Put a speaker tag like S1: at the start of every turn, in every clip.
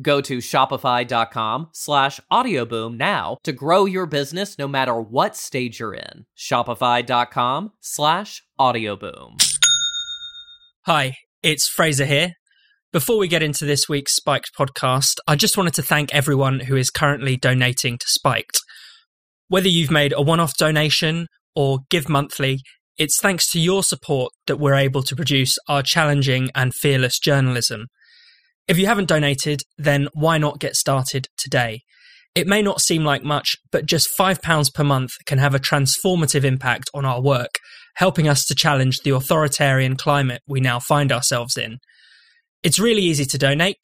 S1: Go to shopify.com slash audioboom now to grow your business no matter what stage you're in. Shopify.com slash audioboom.
S2: Hi, it's Fraser here. Before we get into this week's Spiked podcast, I just wanted to thank everyone who is currently donating to Spiked. Whether you've made a one off donation or give monthly, it's thanks to your support that we're able to produce our challenging and fearless journalism. If you haven't donated, then why not get started today? It may not seem like much, but just £5 per month can have a transformative impact on our work, helping us to challenge the authoritarian climate we now find ourselves in. It's really easy to donate.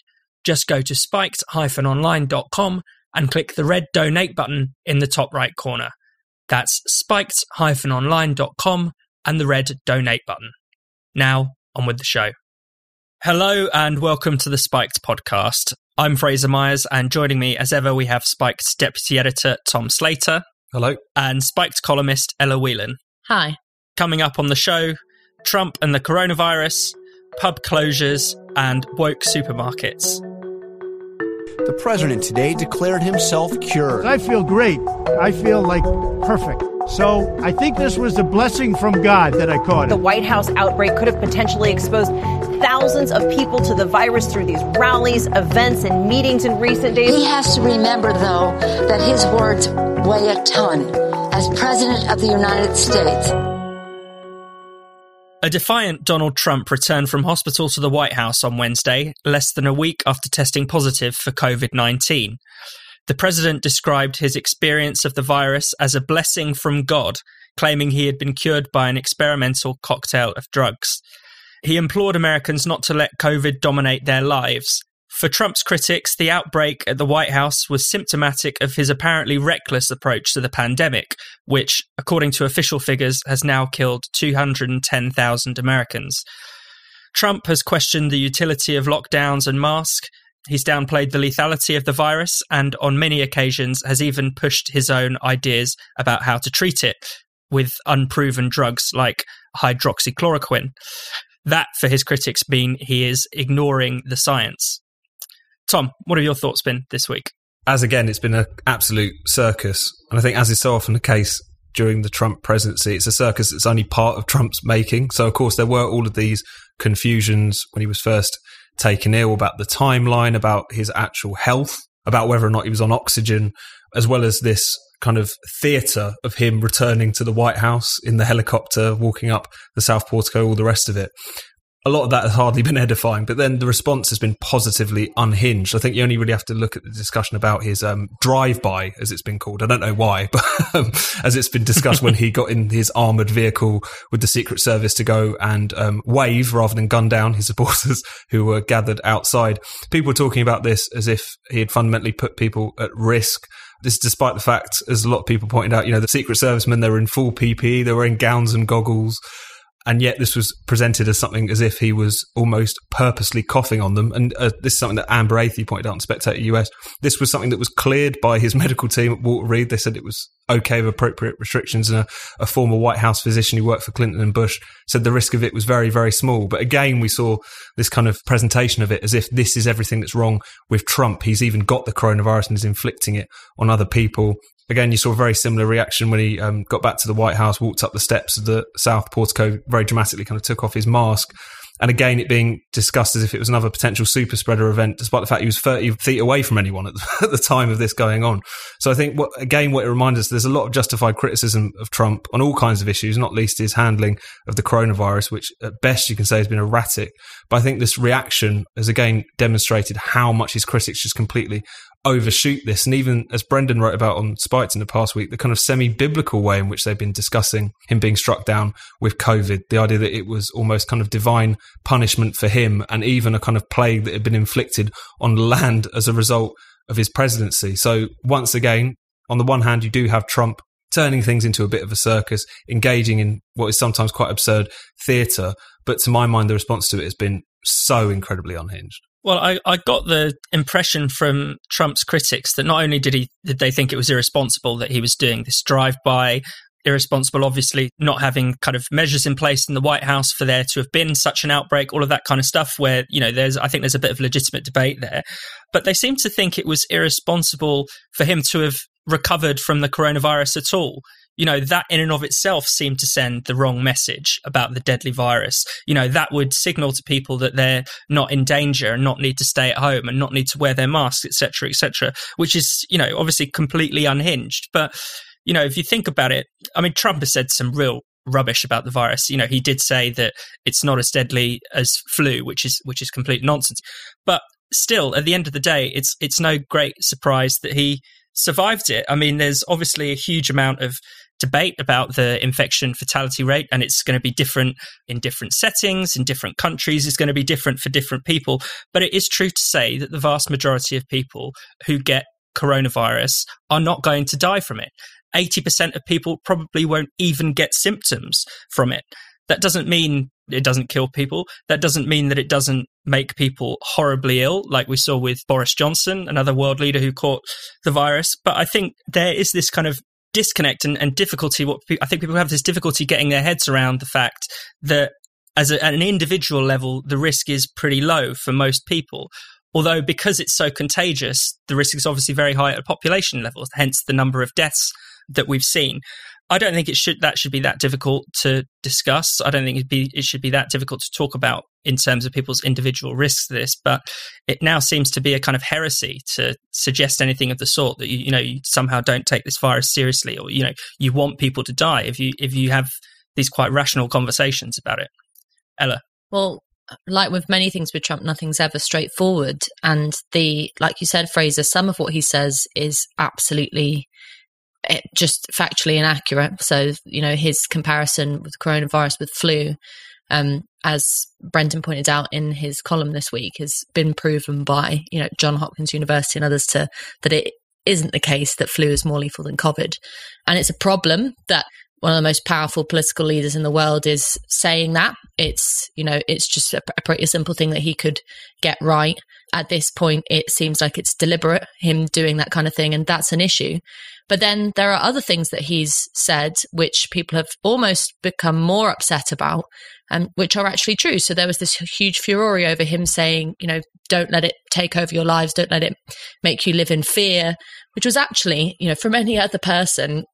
S2: Just go to spiked-online.com and click the red donate button in the top right corner. That's spiked-online.com and the red donate button. Now, on with the show. Hello and welcome to the Spiked podcast. I'm Fraser Myers, and joining me as ever, we have Spiked's deputy editor, Tom Slater.
S3: Hello.
S2: And Spiked columnist, Ella Whelan.
S4: Hi.
S2: Coming up on the show, Trump and the coronavirus, pub closures, and woke supermarkets.
S5: The president today declared himself cured.
S6: I feel great. I feel like perfect. So I think this was a blessing from God that I caught it.
S7: The White House outbreak could have potentially exposed thousands of people to the virus through these rallies, events, and meetings in recent days.
S8: He has to remember, though, that his words weigh a ton as President of the United States.
S2: A defiant Donald Trump returned from hospital to the White House on Wednesday, less than a week after testing positive for COVID 19. The president described his experience of the virus as a blessing from God, claiming he had been cured by an experimental cocktail of drugs. He implored Americans not to let COVID dominate their lives. For Trump's critics, the outbreak at the White House was symptomatic of his apparently reckless approach to the pandemic, which, according to official figures, has now killed 210,000 Americans. Trump has questioned the utility of lockdowns and masks. He's downplayed the lethality of the virus and, on many occasions, has even pushed his own ideas about how to treat it with unproven drugs like hydroxychloroquine. That, for his critics, mean he is ignoring the science. Tom, what have your thoughts been this week?
S3: As again, it's been an absolute circus. And I think, as is so often the case during the Trump presidency, it's a circus that's only part of Trump's making. So, of course, there were all of these confusions when he was first taken ill about the timeline, about his actual health, about whether or not he was on oxygen, as well as this kind of theatre of him returning to the White House in the helicopter, walking up the South Portico, all the rest of it a lot of that has hardly been edifying, but then the response has been positively unhinged. I think you only really have to look at the discussion about his um, drive-by, as it's been called. I don't know why, but um, as it's been discussed when he got in his armored vehicle with the Secret Service to go and um, wave rather than gun down his supporters who were gathered outside. People were talking about this as if he had fundamentally put people at risk. This despite the fact, as a lot of people pointed out, you know, the Secret Servicemen, they were in full PPE, they were in gowns and goggles and yet this was presented as something as if he was almost purposely coughing on them. And uh, this is something that Amber Athey pointed out in Spectator US. This was something that was cleared by his medical team at Walter Reed. They said it was okay with appropriate restrictions. And a, a, former White House physician who worked for Clinton and Bush said the risk of it was very, very small. But again, we saw this kind of presentation of it as if this is everything that's wrong with Trump. He's even got the coronavirus and is inflicting it on other people. Again, you saw a very similar reaction when he um, got back to the White House, walked up the steps of the South Portico very dramatically, kind of took off his mask and again, it being discussed as if it was another potential super spreader event, despite the fact he was 30 feet away from anyone at the, at the time of this going on. So I think, what, again, what it reminds us, there's a lot of justified criticism of Trump on all kinds of issues, not least his handling of the coronavirus, which at best you can say has been erratic. But I think this reaction has again demonstrated how much his critics just completely overshoot this. And even as Brendan wrote about on Spiked in the past week, the kind of semi biblical way in which they've been discussing him being struck down with COVID, the idea that it was almost kind of divine punishment for him and even a kind of plague that had been inflicted on land as a result of his presidency. So once again, on the one hand, you do have Trump turning things into a bit of a circus, engaging in what is sometimes quite absurd theatre. But to my mind, the response to it has been so incredibly unhinged.
S2: Well, I, I got the impression from Trump's critics that not only did he did they think it was irresponsible that he was doing this drive by, irresponsible, obviously, not having kind of measures in place in the White House for there to have been such an outbreak, all of that kind of stuff, where, you know, there's, I think there's a bit of legitimate debate there. But they seem to think it was irresponsible for him to have recovered from the coronavirus at all you know, that in and of itself seemed to send the wrong message about the deadly virus. You know, that would signal to people that they're not in danger and not need to stay at home and not need to wear their masks, etc., etc., which is, you know, obviously completely unhinged. But, you know, if you think about it, I mean, Trump has said some real rubbish about the virus. You know, he did say that it's not as deadly as flu, which is which is complete nonsense. But still, at the end of the day, it's it's no great surprise that he survived it. I mean, there's obviously a huge amount of debate about the infection fatality rate, and it's going to be different in different settings, in different countries. It's going to be different for different people. But it is true to say that the vast majority of people who get coronavirus are not going to die from it. 80% of people probably won't even get symptoms from it. That doesn't mean it doesn't kill people. That doesn't mean that it doesn't make people horribly ill, like we saw with Boris Johnson, another world leader who caught the virus. But I think there is this kind of disconnect and, and difficulty. What I think people have this difficulty getting their heads around the fact that as a, at an individual level, the risk is pretty low for most people. Although because it's so contagious, the risk is obviously very high at a population level. Hence the number of deaths that we've seen. I don't think it should that should be that difficult to discuss. I don't think it be it should be that difficult to talk about in terms of people's individual risks to this. But it now seems to be a kind of heresy to suggest anything of the sort that you you know you somehow don't take this virus seriously or you know you want people to die if you if you have these quite rational conversations about it. Ella.
S4: Well, like with many things with Trump, nothing's ever straightforward. And the, like you said, Fraser, some of what he says is absolutely it just factually inaccurate. So, you know, his comparison with coronavirus with flu, um, as Brendan pointed out in his column this week, has been proven by, you know, John Hopkins University and others to that it isn't the case that flu is more lethal than COVID. And it's a problem that one of the most powerful political leaders in the world is saying that. It's, you know, it's just a, a pretty simple thing that he could get right. At this point, it seems like it's deliberate, him doing that kind of thing, and that's an issue. But then there are other things that he's said which people have almost become more upset about, um, which are actually true. So there was this huge furore over him saying, you know, don't let it take over your lives, don't let it make you live in fear, which was actually, you know, from any other person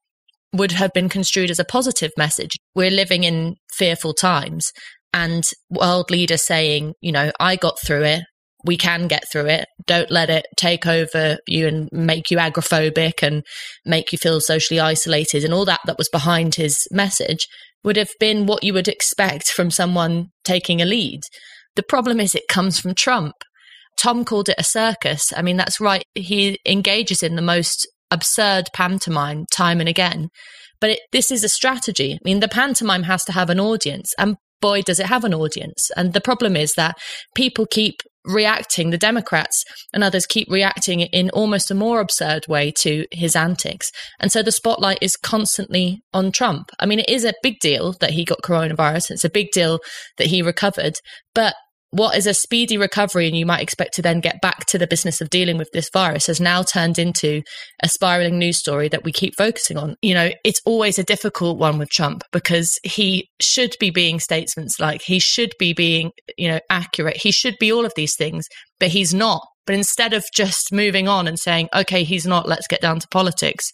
S4: would have been construed as a positive message. We're living in fearful times. And world leaders saying, you know, I got through it we can get through it. Don't let it take over you and make you agoraphobic and make you feel socially isolated and all that that was behind his message would have been what you would expect from someone taking a lead. The problem is it comes from Trump. Tom called it a circus. I mean, that's right. He engages in the most absurd pantomime time and again. But it, this is a strategy. I mean, the pantomime has to have an audience. And boy, does it have an audience. And the problem is that people keep reacting, the Democrats and others keep reacting in almost a more absurd way to his antics. And so the spotlight is constantly on Trump. I mean, it is a big deal that he got coronavirus. It's a big deal that he recovered. But what is a speedy recovery and you might expect to then get back to the business of dealing with this virus has now turned into a spiraling news story that we keep focusing on. You know, it's always a difficult one with Trump because he should be being statesman like, he should be being, you know, accurate. He should be all of these things, but he's not. But instead of just moving on and saying, okay, he's not, let's get down to politics,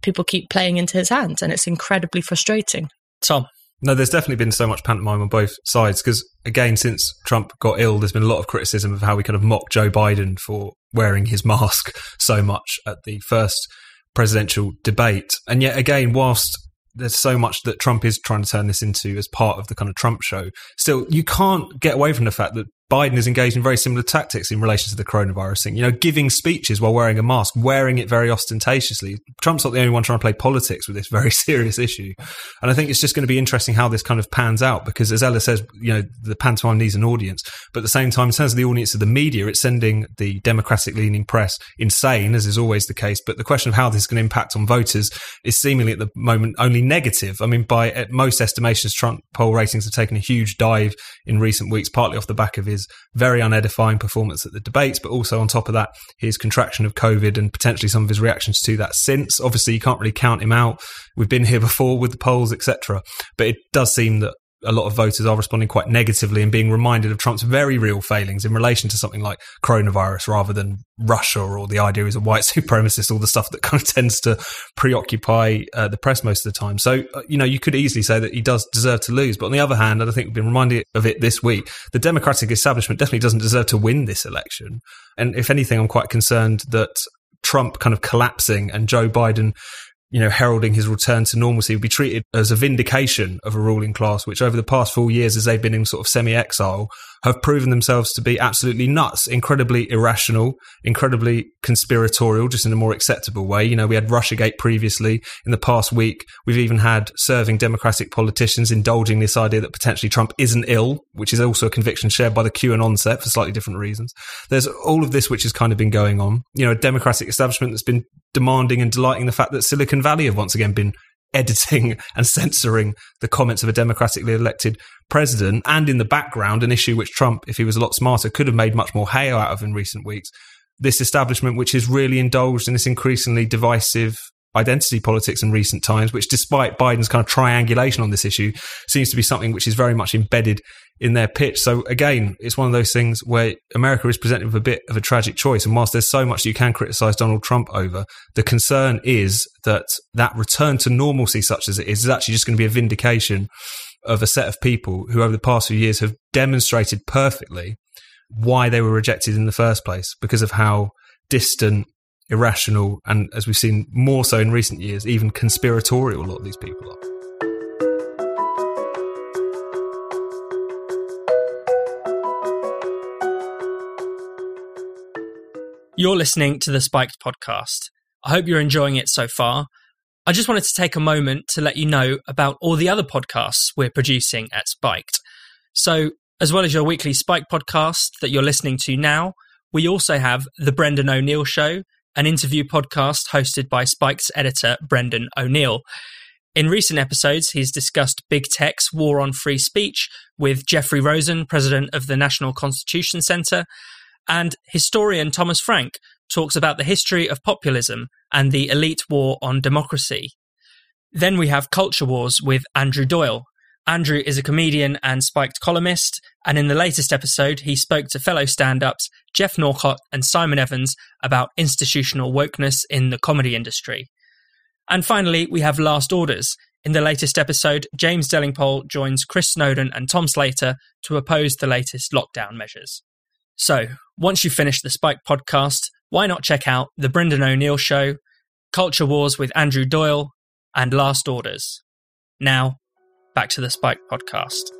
S4: people keep playing into his hands and it's incredibly frustrating.
S2: Tom.
S3: No, there's definitely been so much pantomime on both sides because, again, since Trump got ill, there's been a lot of criticism of how we kind of mock Joe Biden for wearing his mask so much at the first presidential debate. And yet, again, whilst there's so much that Trump is trying to turn this into as part of the kind of Trump show, still, you can't get away from the fact that Biden is engaged in very similar tactics in relation to the coronavirus thing. You know, giving speeches while wearing a mask, wearing it very ostentatiously. Trump's not the only one trying to play politics with this very serious issue. And I think it's just going to be interesting how this kind of pans out because, as Ella says, you know, the pantomime needs an audience. But at the same time, in terms of the audience of the media, it's sending the Democratic leaning press insane, as is always the case. But the question of how this is going to impact on voters is seemingly at the moment only negative. I mean, by most estimations, Trump poll ratings have taken a huge dive in recent weeks, partly off the back of his very unedifying performance at the debates, but also on top of that, his contraction of COVID and potentially some of his reactions to that since. Obviously, you can't really count him out. We've been here before with the polls, etc. But it does seem that a lot of voters are responding quite negatively and being reminded of Trump's very real failings in relation to something like coronavirus rather than Russia or the idea he's a white supremacist, all the stuff that kind of tends to preoccupy uh, the press most of the time. So, uh, you know, you could easily say that he does deserve to lose. But on the other hand, and I think we've been reminded of it this week, the Democratic establishment definitely doesn't deserve to win this election. And if anything, I'm quite concerned that Trump kind of collapsing and Joe Biden you know, heralding his return to normalcy would be treated as a vindication of a ruling class, which over the past four years, as they've been in sort of semi exile, have proven themselves to be absolutely nuts, incredibly irrational, incredibly conspiratorial, just in a more acceptable way. You know, we had Russiagate previously. In the past week, we've even had serving Democratic politicians indulging this idea that potentially Trump isn't ill, which is also a conviction shared by the QAnon set for slightly different reasons. There's all of this which has kind of been going on. You know, a Democratic establishment that's been demanding and delighting the fact that Silicon Valley have once again been editing and censoring the comments of a democratically elected president, and in the background, an issue which Trump, if he was a lot smarter, could have made much more hay out of in recent weeks. This establishment, which is really indulged in this increasingly divisive identity politics in recent times, which, despite Biden's kind of triangulation on this issue, seems to be something which is very much embedded in their pitch. So again, it's one of those things where America is presented with a bit of a tragic choice. And whilst there's so much you can criticize Donald Trump over, the concern is that that return to normalcy, such as it is, is actually just going to be a vindication of a set of people who over the past few years have demonstrated perfectly why they were rejected in the first place because of how distant irrational and as we've seen more so in recent years even conspiratorial a lot of these people are
S2: You're listening to the Spiked podcast. I hope you're enjoying it so far. I just wanted to take a moment to let you know about all the other podcasts we're producing at Spiked. So, as well as your weekly Spike podcast that you're listening to now, we also have The Brendan O'Neill Show, an interview podcast hosted by Spike's editor, Brendan O'Neill. In recent episodes, he's discussed big tech's war on free speech with Jeffrey Rosen, president of the National Constitution Center, and historian Thomas Frank talks about the history of populism and the elite war on democracy. Then we have Culture Wars with Andrew Doyle. Andrew is a comedian and spiked columnist, and in the latest episode, he spoke to fellow stand ups Geoff Norcott and Simon Evans about institutional wokeness in the comedy industry. And finally, we have Last Orders. In the latest episode, James Delingpole joins Chris Snowdon and Tom Slater to oppose the latest lockdown measures. So, once you've finished the Spike podcast, why not check out The Brendan O'Neill Show, Culture Wars with Andrew Doyle, and Last Orders. Now, back to the Spike podcast.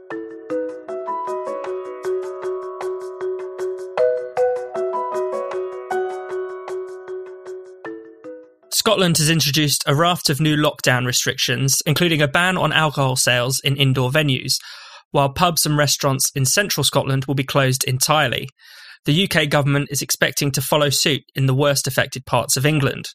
S2: Scotland has introduced a raft of new lockdown restrictions, including a ban on alcohol sales in indoor venues, while pubs and restaurants in central Scotland will be closed entirely. The UK government is expecting to follow suit in the worst affected parts of England.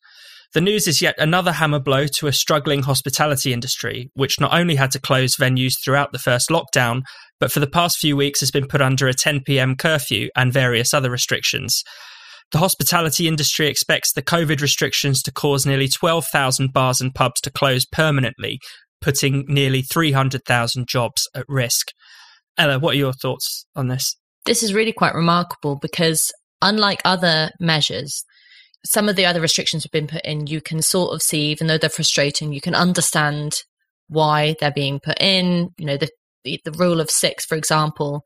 S2: The news is yet another hammer blow to a struggling hospitality industry, which not only had to close venues throughout the first lockdown, but for the past few weeks has been put under a 10 pm curfew and various other restrictions. The hospitality industry expects the COVID restrictions to cause nearly 12,000 bars and pubs to close permanently, putting nearly 300,000 jobs at risk. Ella, what are your thoughts on this?
S4: This is really quite remarkable because, unlike other measures, some of the other restrictions have been put in, you can sort of see, even though they're frustrating, you can understand why they're being put in. You know, the, the, rule of six, for example,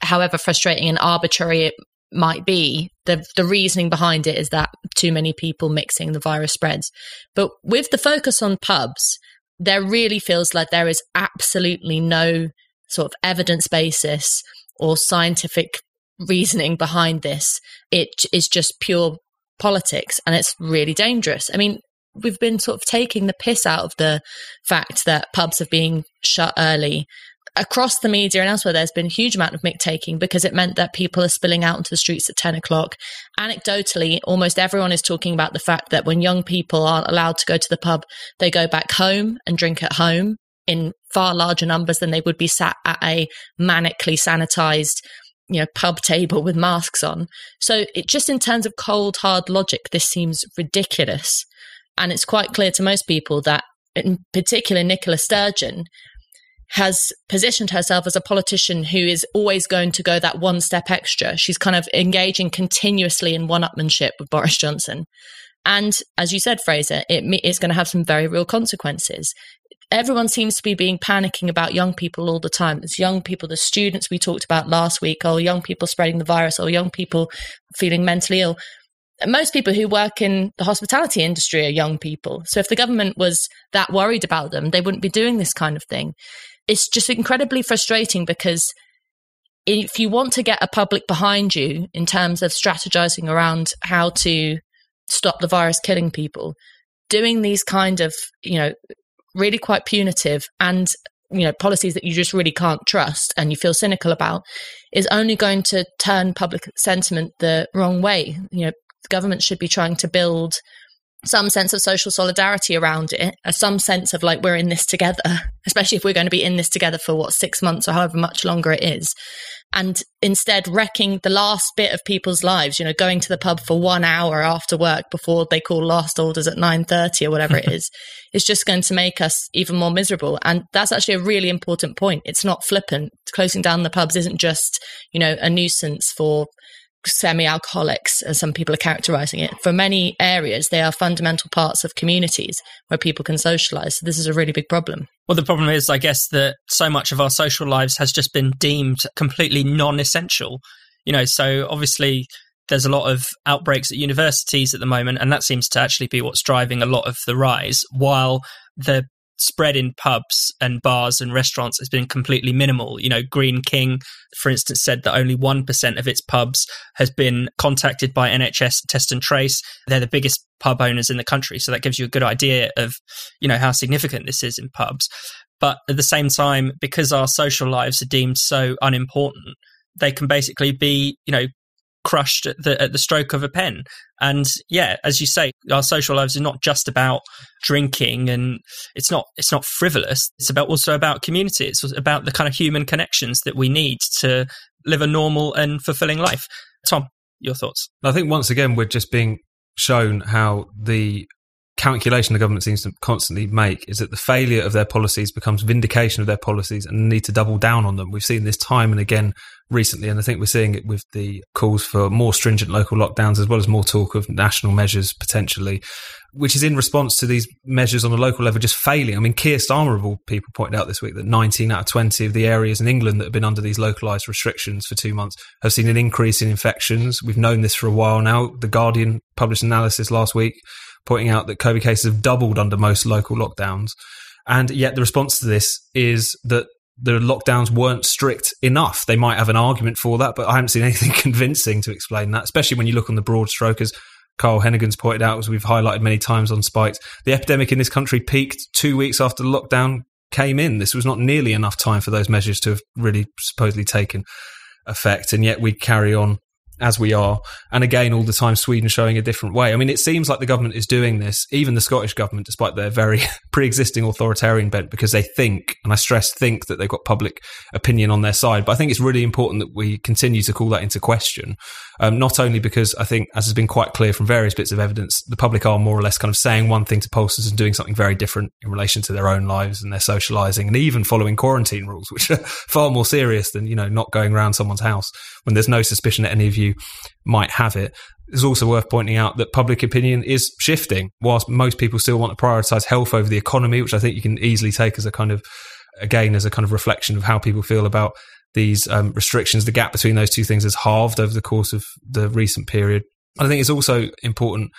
S4: however frustrating and arbitrary it might be, the, the reasoning behind it is that too many people mixing the virus spreads. But with the focus on pubs, there really feels like there is absolutely no sort of evidence basis or scientific reasoning behind this. It is just pure politics and it's really dangerous. I mean, we've been sort of taking the piss out of the fact that pubs have been shut early. Across the media and elsewhere, there's been a huge amount of mick taking because it meant that people are spilling out into the streets at 10 o'clock. Anecdotally, almost everyone is talking about the fact that when young people aren't allowed to go to the pub, they go back home and drink at home in far larger numbers than they would be sat at a manically sanitized you know pub table with masks on. So it just in terms of cold hard logic this seems ridiculous. And it's quite clear to most people that in particular nicola sturgeon has positioned herself as a politician who is always going to go that one step extra. She's kind of engaging continuously in one-upmanship with boris johnson. And as you said fraser it is going to have some very real consequences everyone seems to be being panicking about young people all the time. There's young people, the students we talked about last week, or young people spreading the virus, or young people feeling mentally ill. Most people who work in the hospitality industry are young people. So if the government was that worried about them, they wouldn't be doing this kind of thing. It's just incredibly frustrating because if you want to get a public behind you in terms of strategizing around how to stop the virus killing people, doing these kind of, you know, really quite punitive and you know policies that you just really can't trust and you feel cynical about is only going to turn public sentiment the wrong way you know the government should be trying to build some sense of social solidarity around it, uh, some sense of like we're in this together, especially if we're going to be in this together for what six months or however much longer it is. And instead, wrecking the last bit of people's lives, you know, going to the pub for one hour after work before they call last orders at nine thirty or whatever it is, is just going to make us even more miserable. And that's actually a really important point. It's not flippant. Closing down the pubs isn't just, you know, a nuisance for semi alcoholics, as some people are characterizing it. For many areas, they are fundamental parts of communities where people can socialize. So this is a really big problem.
S2: Well, the problem is, I guess, that so much of our social lives has just been deemed completely non essential. You know, so obviously there's a lot of outbreaks at universities at the moment, and that seems to actually be what's driving a lot of the rise, while the spread in pubs and bars and restaurants has been completely minimal. You know, Greene King, for instance, said that only 1% of its pubs has been contacted by NHS Test and Trace. They're the biggest pub owners in the country. So that gives you a good idea of, you know, how significant this is in pubs. But at the same time, because our social lives are deemed so unimportant, they can basically be, you know, crushed at the, at the stroke of a pen. And yeah, as you say, our social lives are not just about drinking and it's not, it's not frivolous. It's about also about community. It's about the kind of human connections that we need to live a normal and fulfilling life. Tom, your thoughts?
S3: I think once again, we're just being shown how the calculation the government seems to constantly make is that the failure of their policies becomes vindication of their policies and need to double down on them. We've seen this time and again recently, and I think we're seeing it with the calls for more stringent local lockdowns as well as more talk of national measures potentially, which is in response to these measures on a local level just failing. I mean, Keir Starmer of all people pointed out this week that 19 out of 20 of the areas in England that have been under these localised restrictions for two months have seen an increase in infections. We've known this for a while now. The Guardian published analysis last week pointing out that COVID cases have doubled under most local lockdowns. And yet the response to this is that the lockdowns weren't strict enough. They might have an argument for that, but I haven't seen anything convincing to explain that, especially when you look on the broad stroke, as Carl Heneghan's pointed out, as we've highlighted many times on Spiked. The epidemic in this country peaked two weeks after the lockdown came in. This was not nearly enough time for those measures to have really supposedly taken effect. And yet we carry on as we are. And again, all the time, Sweden showing a different way. I mean, it seems like the government is doing this, even the Scottish government, despite their very pre existing authoritarian bent, because they think, and I stress think, that they've got public opinion on their side. But I think it's really important that we continue to call that into question. Um, not only because I think, as has been quite clear from various bits of evidence, the public are more or less kind of saying one thing to pollsters and doing something very different in relation to their own lives and their socializing and even following quarantine rules, which are far more serious than, you know, not going around someone's house when there's no suspicion that any of you might have it. It's also worth pointing out that public opinion is shifting. Whilst most people still want to prioritize health over the economy, which I think you can easily take as a kind of, again, as a kind of reflection of how people feel about these um, restrictions, the gap between those two things has halved over the course of the recent period. I think it's also important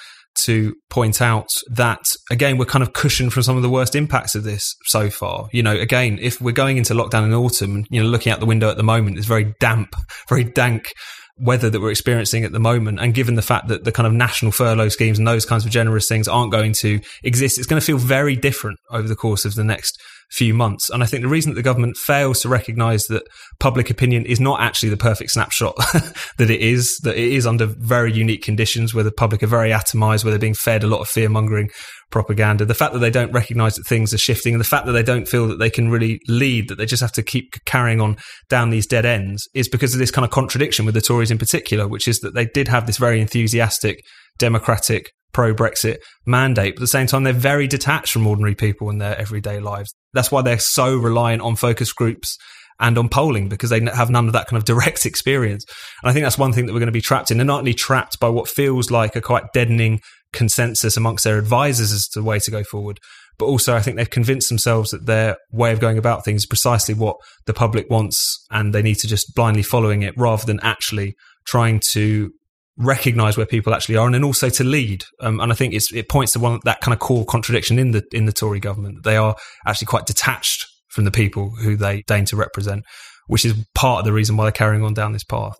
S3: to point out that again we're kind of cushioned from some of the worst impacts of this so far. You know, again, if we're going into lockdown in autumn, you know, looking out the window at the moment, it's very damp, very dank weather that we're experiencing at the moment. And given the fact that the kind of national furlough schemes and those kinds of generous things aren't going to exist, it's going to feel very different over the course of the next few months. And I think the reason that the government fails to recognize that public opinion is not actually the perfect snapshot that it is, that it is under very unique conditions where the public are very atomized, where they're being fed a lot of fear mongering propaganda. The fact that they don't recognize that things are shifting and the fact that they don't feel that they can really lead, that they just have to keep carrying on down these dead ends is because of this kind of contradiction with the Tories in particular, which is that they did have this very enthusiastic, democratic, pro Brexit mandate, but at the same time, they're very detached from ordinary people in their everyday lives. That's why they're so reliant on focus groups and on polling because they have none of that kind of direct experience. And I think that's one thing that we're going to be trapped in. They're not only trapped by what feels like a quite deadening consensus amongst their advisors as to the way to go forward, but also I think they've convinced themselves that their way of going about things is precisely what the public wants and they need to just blindly following it rather than actually trying to recognize where people actually are and then also to lead. Um, and I think it points to one that kind of core contradiction in the in the Tory government. They are actually quite detached from the people who they deign to represent, which is part of the reason why they're carrying on down this path.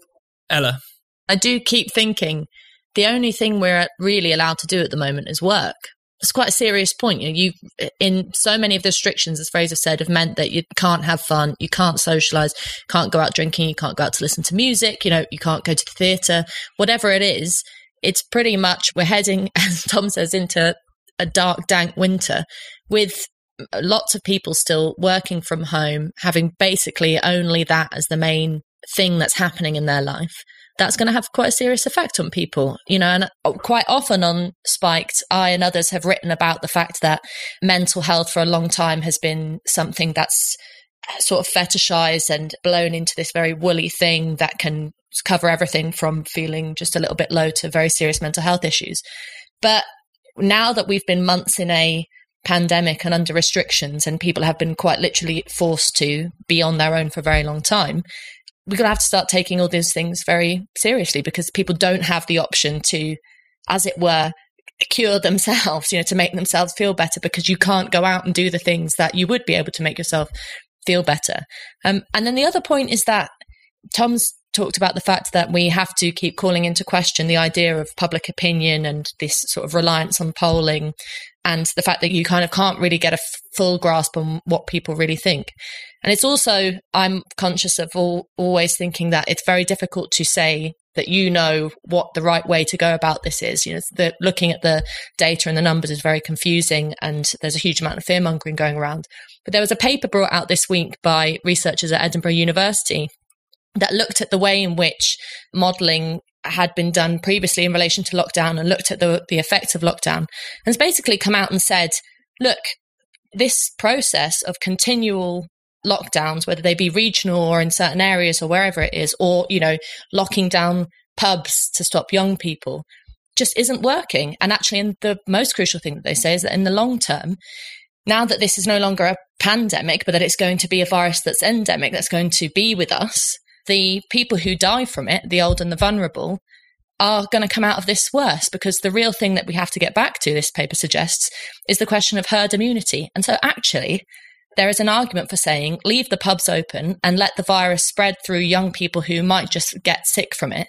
S2: Ella,
S4: I do keep thinking the only thing we're really allowed to do at the moment is work it's quite a serious point. You know, you in so many of the restrictions, as Fraser said, have meant that you can't have fun, you can't socialize, can't go out drinking, you can't go out to listen to music, you know, you can't go to the theatre, whatever it is. It's pretty much we're heading, as Tom says, into a dark, dank winter with lots of people still working from home, having basically only that as the main thing that's happening in their life that's going to have quite a serious effect on people, you know. And uh, quite often on Spiked, I and others have written about the fact that mental health for a long time has been something that's uh, sort of fetishized and blown into this very woolly thing that can cover everything from feeling just a little bit low to very serious mental health issues. But now that we've been months in a pandemic and under restrictions and people have been quite literally forced to be on their own for a very long time we're going to have to start taking all these things very seriously because people don't have the option to, as it were, cure themselves, you know, to make themselves feel better because you can't go out and do the things that you would be able to make yourself feel better. Um, and then the other point is that Tom's talked about the fact that we have to keep calling into question the idea of public opinion and this sort of reliance on polling and the fact that you kind of can't really get a full grasp on what people really think. And it's also, I'm conscious of all, always thinking that it's very difficult to say that you know what the right way to go about this is. You know, the, looking at the data and the numbers is very confusing, and there's a huge amount of fear mongering going around. But there was a paper brought out this week by researchers at Edinburgh University that looked at the way in which modelling had been done previously in relation to lockdown and looked at the, the effects of lockdown and has basically come out and said, look, this process of continual lockdowns, whether they be regional or in certain areas or wherever it is, or, you know, locking down pubs to stop young people, just isn't working. And actually, and the most crucial thing that they say is that in the long term, now that this is no longer a pandemic, but that it's going to be a virus that's endemic, that's going to be with us, the people who die from it, the old and the vulnerable, are going to come out of this worse because the real thing that we have to get back to, this paper suggests, is the question of herd immunity. And so, actually, there is an argument for saying leave the pubs open and let the virus spread through young people who might just get sick from it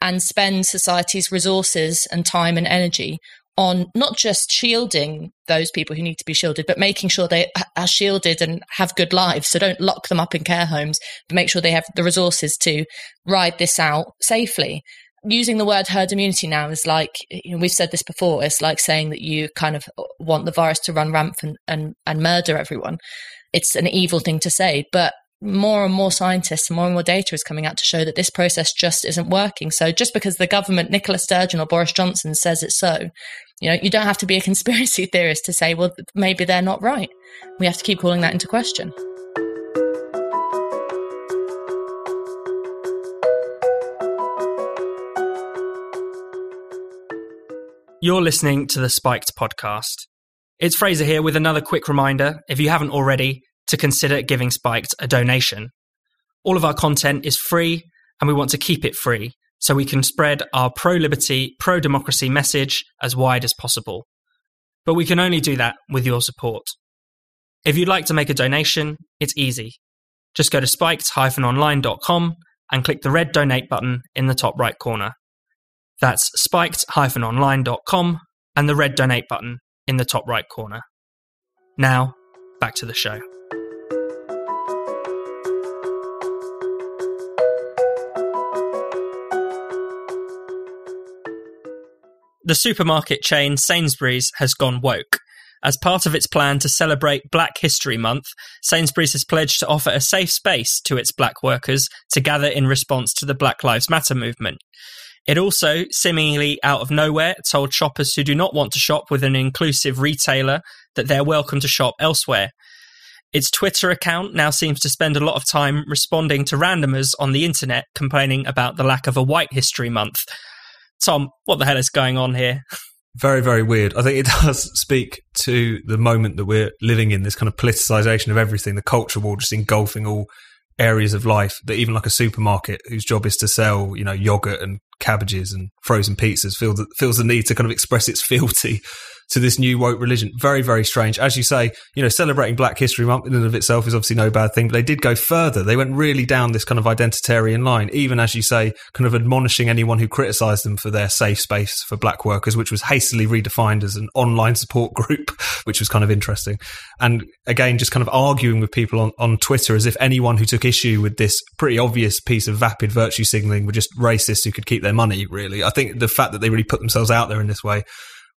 S4: and spend society's resources and time and energy on not just shielding those people who need to be shielded, but making sure they are shielded and have good lives. So don't lock them up in care homes, but make sure they have the resources to ride this out safely. Using the word herd immunity now is like, you know, we've said this before, it's like saying that you kind of want the virus to run rampant and, and murder everyone. It's an evil thing to say, but more and more scientists and more and more data is coming out to show that this process just isn't working. So just because the government, Nicola Sturgeon or Boris Johnson says it's so, you know, you don't have to be a conspiracy theorist to say, well, maybe they're not right. We have to keep calling that into question.
S2: You're listening to the Spiked podcast. It's Fraser here with another quick reminder. If you haven't already, to consider giving Spiked a donation. All of our content is free and we want to keep it free so we can spread our pro liberty, pro democracy message as wide as possible. But we can only do that with your support. If you'd like to make a donation, it's easy. Just go to spiked-online.com and click the red donate button in the top right corner. That's spiked-online.com and the red donate button in the top right corner. Now, back to the show. The supermarket chain Sainsbury's has gone woke. As part of its plan to celebrate Black History Month, Sainsbury's has pledged to offer a safe space to its black workers to gather in response to the Black Lives Matter movement. It also, seemingly out of nowhere, told shoppers who do not want to shop with an inclusive retailer that they're welcome to shop elsewhere. Its Twitter account now seems to spend a lot of time responding to randomers on the internet complaining about the lack of a White History Month, Tom, what the hell is going on here?
S3: Very, very weird. I think it does speak to the moment that we're living in, this kind of politicization of everything, the culture war just engulfing all areas of life that even like a supermarket whose job is to sell, you know, yogurt and cabbages and frozen pizzas feels the, feels the need to kind of express its fealty to this new woke religion. Very, very strange. As you say, you know, celebrating Black History Month in and of itself is obviously no bad thing, but they did go further. They went really down this kind of identitarian line, even as you say, kind of admonishing anyone who criticised them for their safe space for black workers, which was hastily redefined as an online support group, which was kind of interesting. And again, just kind of arguing with people on, on Twitter as if anyone who took issue with this pretty obvious piece of vapid virtue signalling were just racists who could keep their money, really. I think the fact that they really put themselves out there in this way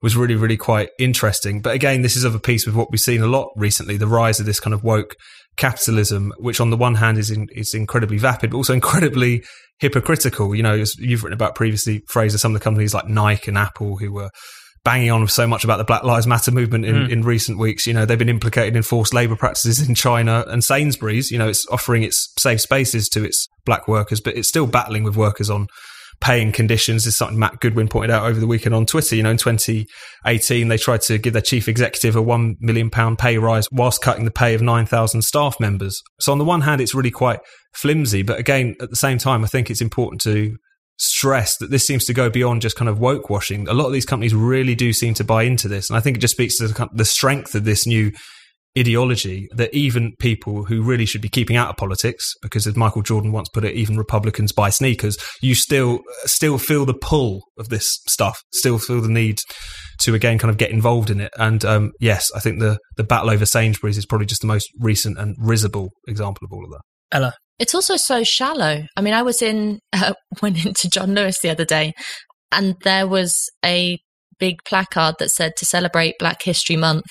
S3: was really, really quite interesting. But again, this is of a piece with what we've seen a lot recently the rise of this kind of woke capitalism, which on the one hand is in, is incredibly vapid, but also incredibly hypocritical. You know, as you've written about previously, Fraser, some of the companies like Nike and Apple who were banging on so much about the Black Lives Matter movement in, mm. in recent weeks. You know, they've been implicated in forced labor practices in China and Sainsbury's, you know, it's offering its safe spaces to its black workers, but it's still battling with workers on paying conditions is something Matt Goodwin pointed out over the weekend on Twitter. You know, in 2018, they tried to give their chief executive a £1 million pay rise whilst cutting the pay of 9,000 staff members. So, on the one hand, it's really quite flimsy. But again, at the same time, I think it's important to stress that this seems to go beyond just kind of woke washing. A lot of these companies really do seem to buy into this. And I think it just speaks to the strength of this new ideology that even people who really should be keeping out of politics, because as Michael Jordan once put it, even Republicans buy sneakers, you still still feel the pull of this stuff, still feel the need to again kind of get involved in it. And um, yes, I think the the battle over Sainsbury's is probably just the most recent and risible example of all of that.
S2: Ella.
S4: It's also so shallow. I mean, I was in, uh, went into John Lewis the other day and there was a big placard that said to celebrate Black History Month,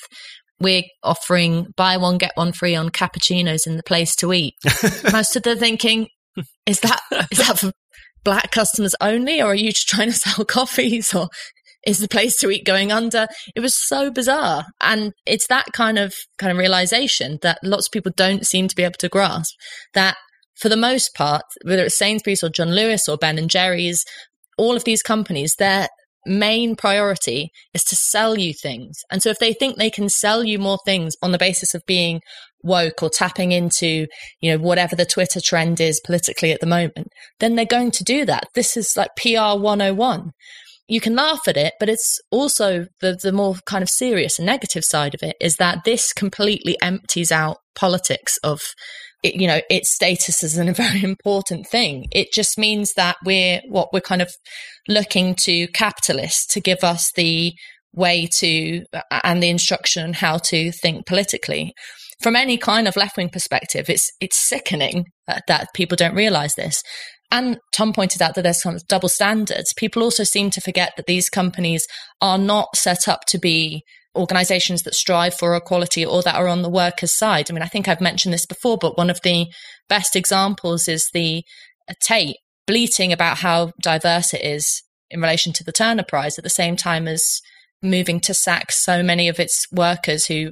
S4: we're offering buy one get one free on cappuccinos in the place to eat. Most of there thinking, is that is that for black customers only, or are you just trying to sell coffees, or is the place to eat going under? It was so bizarre, and it's that kind of kind of realization that lots of people don't seem to be able to grasp that. For the most part, whether it's Sainsbury's or John Lewis or Ben and Jerry's, all of these companies, they're main priority is to sell you things. And so if they think they can sell you more things on the basis of being woke or tapping into, you know, whatever the Twitter trend is politically at the moment, then they're going to do that. This is like PR 101. You can laugh at it, but it's also the, the more kind of serious and negative side of it is that this completely empties out politics of it, you know, its status is a very important thing. It just means that we're what we're kind of looking to capitalists to give us the way to and the instruction on how to think politically from any kind of left wing perspective it's it's sickening that, that people don't realize this and Tom pointed out that there's some double standards. People also seem to forget that these companies are not set up to be organizations that strive for equality or that are on the workers' side. I mean, I think I've mentioned this before, but one of the best examples is the Tate bleating about how diverse it is in relation to the Turner Prize at the same time as moving to sack so many of its workers who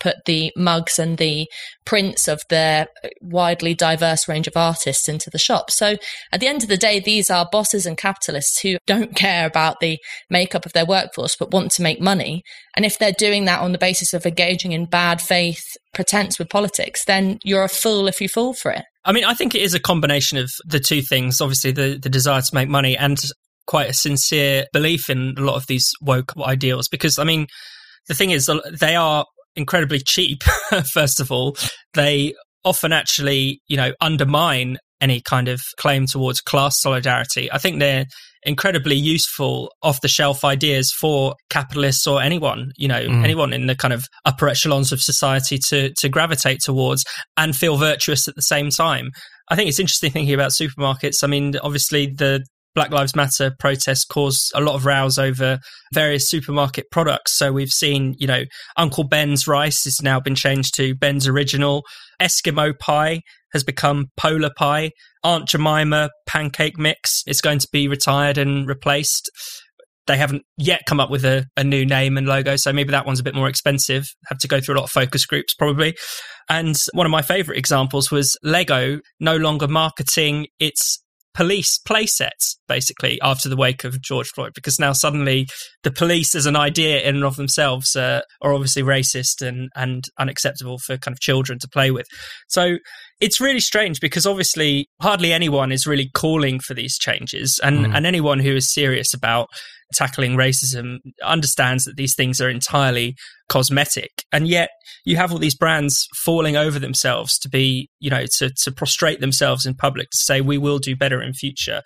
S4: put the mugs and the prints of their widely diverse range of artists into the shop. So at the end of the day, these are bosses and capitalists who don't care about the makeup of their workforce, but want to make money. And if they're doing that on the basis of engaging in bad faith pretense with politics, then you're a fool if you fall for it.
S2: I mean, I think it is a combination of the two things. Obviously, the, the desire to make money and quite a sincere belief in a lot of these woke ideals. Because, I mean, the thing is, they are incredibly cheap, first of all. They often actually, you know, undermine any kind of claim towards class solidarity. I think they're incredibly useful off the shelf ideas for capitalists or anyone, you know, mm. anyone in the kind of upper echelons of society to to gravitate towards and feel virtuous at the same time. I think it's interesting thinking about supermarkets. I mean, obviously the Black Lives Matter protests caused a lot of rows over various supermarket products. So we've seen, you know, Uncle Ben's rice has now been changed to Ben's Original. Eskimo pie has become Polar pie. Aunt Jemima pancake mix is going to be retired and replaced. They haven't yet come up with a, a new name and logo, so maybe that one's a bit more expensive. Have to go through a lot of focus groups, probably. And one of my favorite examples was Lego no longer marketing its police play sets basically after the wake of George Floyd because now suddenly the police as an idea in and of themselves uh, are obviously racist and and unacceptable for kind of children to play with. So it's really strange because obviously hardly anyone is really calling for these changes. And mm. and anyone who is serious about tackling racism understands that these things are entirely cosmetic. And yet you have all these brands falling over themselves to be you know to to prostrate themselves in public to say we will do better in future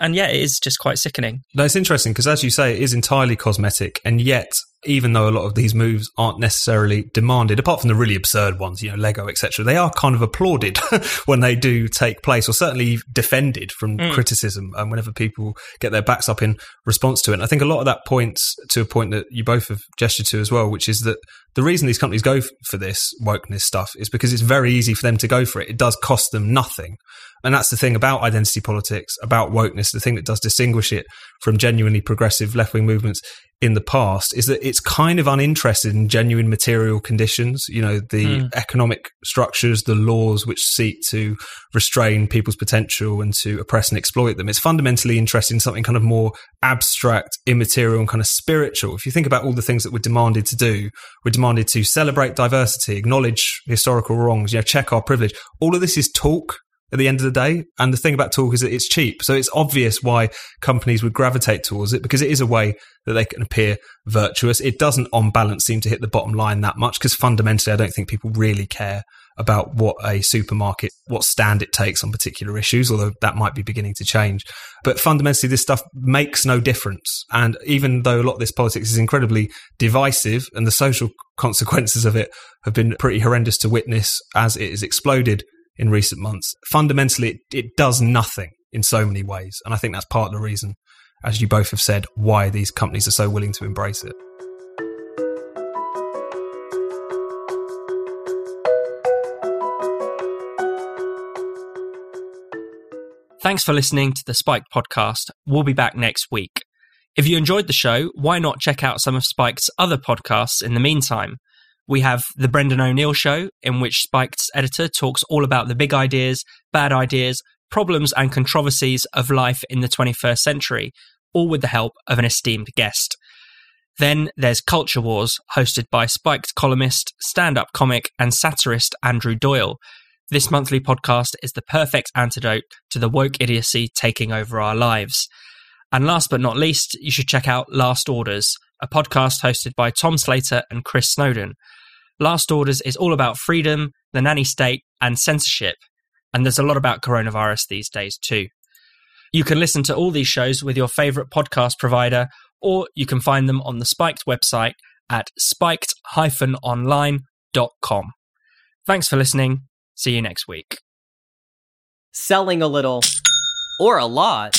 S2: and yeah, it is just quite sickening.
S3: No, it's interesting because, as you say, it is entirely cosmetic, and yet even though a lot of these moves aren't necessarily demanded, apart from the really absurd ones, you know, Lego, etc., they are kind of applauded when they do take place, or certainly defended from mm. criticism um, whenever people get their backs up in response to it. And I think a lot of that points to a point that you both have gestured to as well, which is that the reason these companies go for this wokeness stuff is because it's very easy for them to go for it. It does cost them nothing. And that's the thing about identity politics, about wokeness, the thing that does distinguish it from genuinely progressive left wing movements in the past is that it's kind of uninterested in genuine material conditions, you know, the mm. economic structures, the laws which seek to restrain people's potential and to oppress and exploit them. It's fundamentally interested in something kind of more abstract, immaterial, and kind of spiritual. If you think about all the things that we're demanded to do, we're demanded to celebrate diversity, acknowledge historical wrongs, you know, check our privilege. All of this is talk at the end of the day. And the thing about talk is that it's cheap. So it's obvious why companies would gravitate towards it because it is a way that they can appear virtuous. It doesn't on balance seem to hit the bottom line that much because fundamentally I don't think people really care about what a supermarket, what stand it takes on particular issues, although that might be beginning to change. But fundamentally, this stuff makes no difference. And even though a lot of this politics is incredibly divisive and the social consequences of it have been pretty horrendous to witness as it has exploded in recent months. Fundamentally, it, it does nothing in so many ways. And I think that's part of the reason, as you both have said, why these companies are so willing to embrace it.
S2: Thanks for listening to the Spiked podcast. We'll be back next week. If you enjoyed the show, why not check out some of Spiked's other podcasts in the meantime? We have The Brendan O'Neill Show, in which Spiked's editor talks all about the big ideas, bad ideas, problems, and controversies of life in the 21st century, all with the help of an esteemed guest. Then there's Culture Wars, hosted by Spiked columnist, stand up comic, and satirist Andrew Doyle. This monthly podcast is the perfect antidote to the woke idiocy taking over our lives. And last but not least, you should check out Last Orders, a podcast hosted by Tom Slater and Chris Snowdon. Last Orders is all about freedom, the nanny state, and censorship. And there's a lot about coronavirus these days, too. You can listen to all these shows with your favorite podcast provider or you can find them on the Spiked website at spiked-online.com. Thanks for listening. See you next week.
S1: Selling a little or a lot,